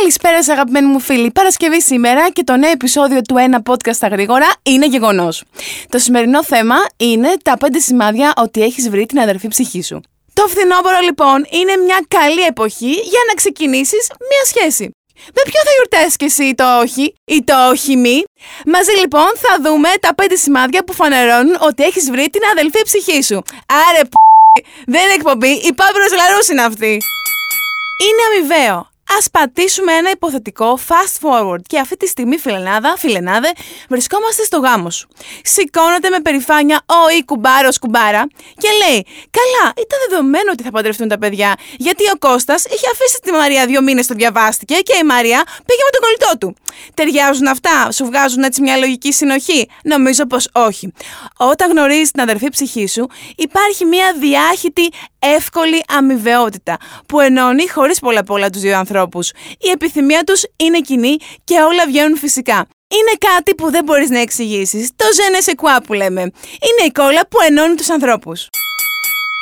Καλησπέρα σας, αγαπημένοι μου φίλοι. Παρασκευή σήμερα και το νέο επεισόδιο του Ένα Podcast στα γρήγορα είναι γεγονός. Το σημερινό θέμα είναι τα 5 σημάδια ότι έχεις βρει την αδερφή ψυχή σου. Το φθινόπωρο λοιπόν είναι μια καλή εποχή για να ξεκινήσεις μια σχέση. Με ποιο θα γιορτάσεις και εσύ το όχι ή το όχι μη; Μαζί λοιπόν θα δούμε τα 5 σημάδια που φανερώνουν ότι έχεις βρει την αδελφή ψυχή σου. Άρε π... δεν είναι εκπομπή, η Παύρος Λαρούς είναι αυτή. Είναι αμοιβαίο. Α πατήσουμε ένα υποθετικό fast forward και αυτή τη στιγμή, φιλενάδα, φιλενάδε, βρισκόμαστε στο γάμο σου. Σηκώνεται με περηφάνεια ο ή κουμπάρος κουμπάρα και λέει: Καλά, ήταν δεδομένο ότι θα παντρευτούν τα παιδιά, γιατί ο Κώστας είχε αφήσει τη Μαρία δύο μήνες το διαβάστηκε και η Μαρία πήγε με τον κολλητό του. Ταιριάζουν αυτά, σου βγάζουν έτσι μια λογική συνοχή; Νομίζω πως όχι. Όταν γνωρίζεις την αδερφή ψυχή σου, υπάρχει μια διάχυτη, εύκολη αμοιβαιότητα που ενώνει χωρίς πολλά πολλά τους δύο ανθρώπου. Η επιθυμία τους είναι κοινή και όλα βγαίνουν φυσικά. Είναι κάτι που δεν μπορείς να εξηγήσεις. Το ζένε σε κουά που λέμε. Είναι η κόλλα που ενώνει τους ανθρώπους.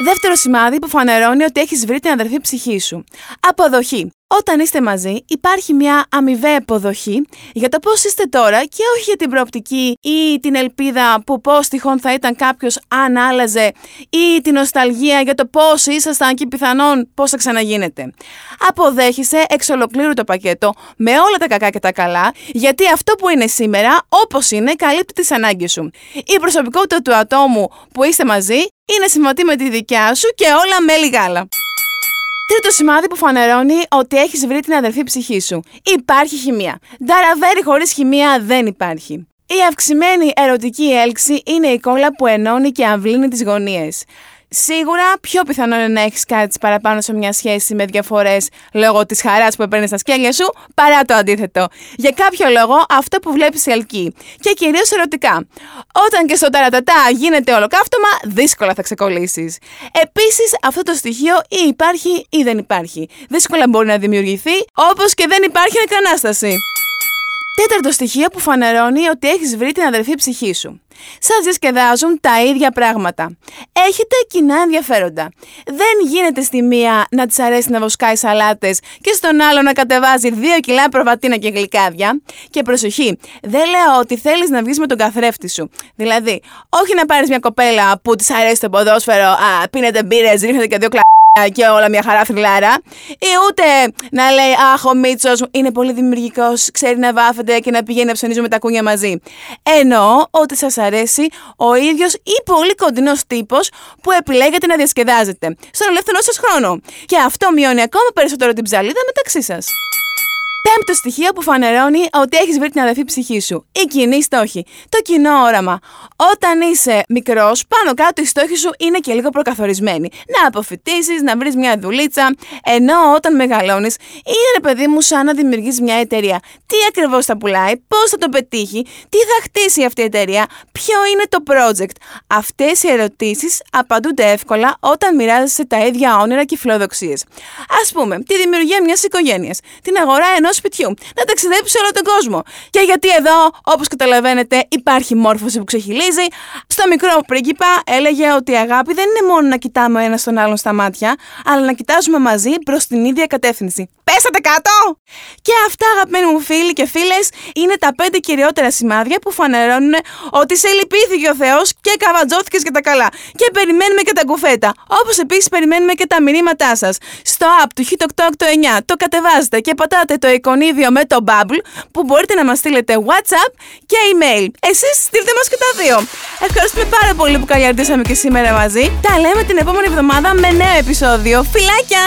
Δεύτερο σημάδι που φανερώνει ότι έχεις βρει την αδερφή ψυχή σου. Αποδοχή. Όταν είστε μαζί, υπάρχει μια αμοιβαία αποδοχή για το πώς είστε τώρα και όχι για την προοπτική ή την ελπίδα που πώς τυχόν θα ήταν κάποιος αν άλλαζε ή την νοσταλγία για το πώς ήσασταν και πιθανόν πώς θα ξαναγίνετε. Αποδέχεσαι εξ ολοκλήρου το πακέτο με όλα τα κακά και τα καλά, γιατί αυτό που είναι σήμερα, όπως είναι, καλύπτει τις ανάγκες σου. Η προσωπικότητα του ατόμου που είστε μαζί είναι συμβατή με τη δικιά σου και όλα με γάλα. Τρίτο σημάδι που φανερώνει ότι έχεις βρει την αδερφή ψυχή σου. Υπάρχει χημεία. Νταραβέρι χωρίς χημεία δεν υπάρχει. Η αυξημένη ερωτική έλξη είναι η κόλλα που ενώνει και αυλύνει τις γωνίες. Σίγουρα πιο πιθανό είναι να έχεις κάτι παραπάνω σε μια σχέση με διαφορές λόγω της χαράς που παίρνει στα σκέλια σου, παρά το αντίθετο. Για κάποιο λόγο, αυτό που βλέπεις ελκύει. Και κυρίως ερωτικά. Όταν και στο ταρατατά γίνεται ολοκαύτωμα, δύσκολα θα ξεκολλήσεις. Επίσης, αυτό το στοιχείο ή υπάρχει ή δεν υπάρχει. Δύσκολα μπορεί να δημιουργηθεί, όπως και δεν υπάρχει εκανάσταση. Τέταρτο στοιχείο που φανερώνει ότι έχεις βρει την αδερφή ψυχή σου. Σας διασκεδάζουν τα ίδια πράγματα. Έχετε κοινά ενδιαφέροντα. Δεν γίνεται στη μία να της αρέσει να βοσκάει σαλάτες και στον άλλο να κατεβάζει 2 κιλά προβατίνα και γλυκάδια. Και προσοχή, δεν λέω ότι θέλεις να βγεις με τον καθρέφτη σου. Δηλαδή, όχι να πάρεις μια κοπέλα που της αρέσει το ποδόσφαιρο, α, πίνετε μπύρες, ρίχνετε και δύο κλα και όλα μια χαρά θρυλάρα. Ή ούτε να λέει Αχ, ο Μίτσος είναι πολύ δημιουργικός, ξέρει να βάφεται και να πηγαίνει να ψωνίζουμε τα κούνια μαζί. Εννοώ ότι σας αρέσει ο ίδιος ή πολύ κοντινός τύπος που επιλέγετε να διασκεδάζετε στον ελεύθερο σας χρόνο. Και αυτό μειώνει ακόμα περισσότερο την ψαλίδα μεταξύ σας. Πέμπτο στοιχείο που φανερώνει ότι έχεις βρει την αδερφή ψυχή σου. Η κοινή στόχη. Το κοινό όραμα. Όταν είσαι μικρός, πάνω κάτω οι στόχοι σου είναι και λίγο προκαθορισμένοι. Να αποφυτίσει, να βρεις μια δουλίτσα. Ενώ όταν μεγαλώνεις, είναι ρε παιδί μου σαν να δημιουργείς μια εταιρεία. Τι ακριβώς θα πουλάει, πώς θα το πετύχει, τι θα χτίσει αυτή η εταιρεία, ποιο είναι το project. Αυτές οι ερωτήσεις απαντούνται εύκολα όταν μοιράζεσαι τα ίδια όνειρα και φιλοδοξίες. Α πούμε, τη δημιουργία μιας οικογένειας, την αγορά ενός σπιτιού, να ταξιδέψει σε όλο τον κόσμο. Και γιατί εδώ, όπως καταλαβαίνετε, υπάρχει μόρφωση που ξεχυλίζει. Στο μικρό πρίγκιπα έλεγε ότι η αγάπη δεν είναι μόνο να κοιτάμε ο ένας τον άλλον στα μάτια, αλλά να κοιτάζουμε μαζί προς την ίδια κατεύθυνση. Πέσατε κάτω! Και αυτά, αγαπημένοι μου φίλοι και φίλες, είναι τα πέντε κυριότερα σημάδια που φανερώνουν ότι σε λυπήθηκε ο Θεός και καβατζώθηκες και τα καλά. Και περιμένουμε και τα κουφέτα. Όπως επίσης περιμένουμε και τα μηνύματά σας. Στο app του Hit 889 το κατεβάζετε και πατάτε το εικονίδιο με το Bubble που μπορείτε να μας στείλετε WhatsApp και email. Εσείς στείλτε μας και τα δύο. Ευχαριστούμε πάρα πολύ που καλιαρτήσαμε και σήμερα μαζί. Τα λέμε την επόμενη εβδομάδα με νέο επεισόδιο. Φιλάκια!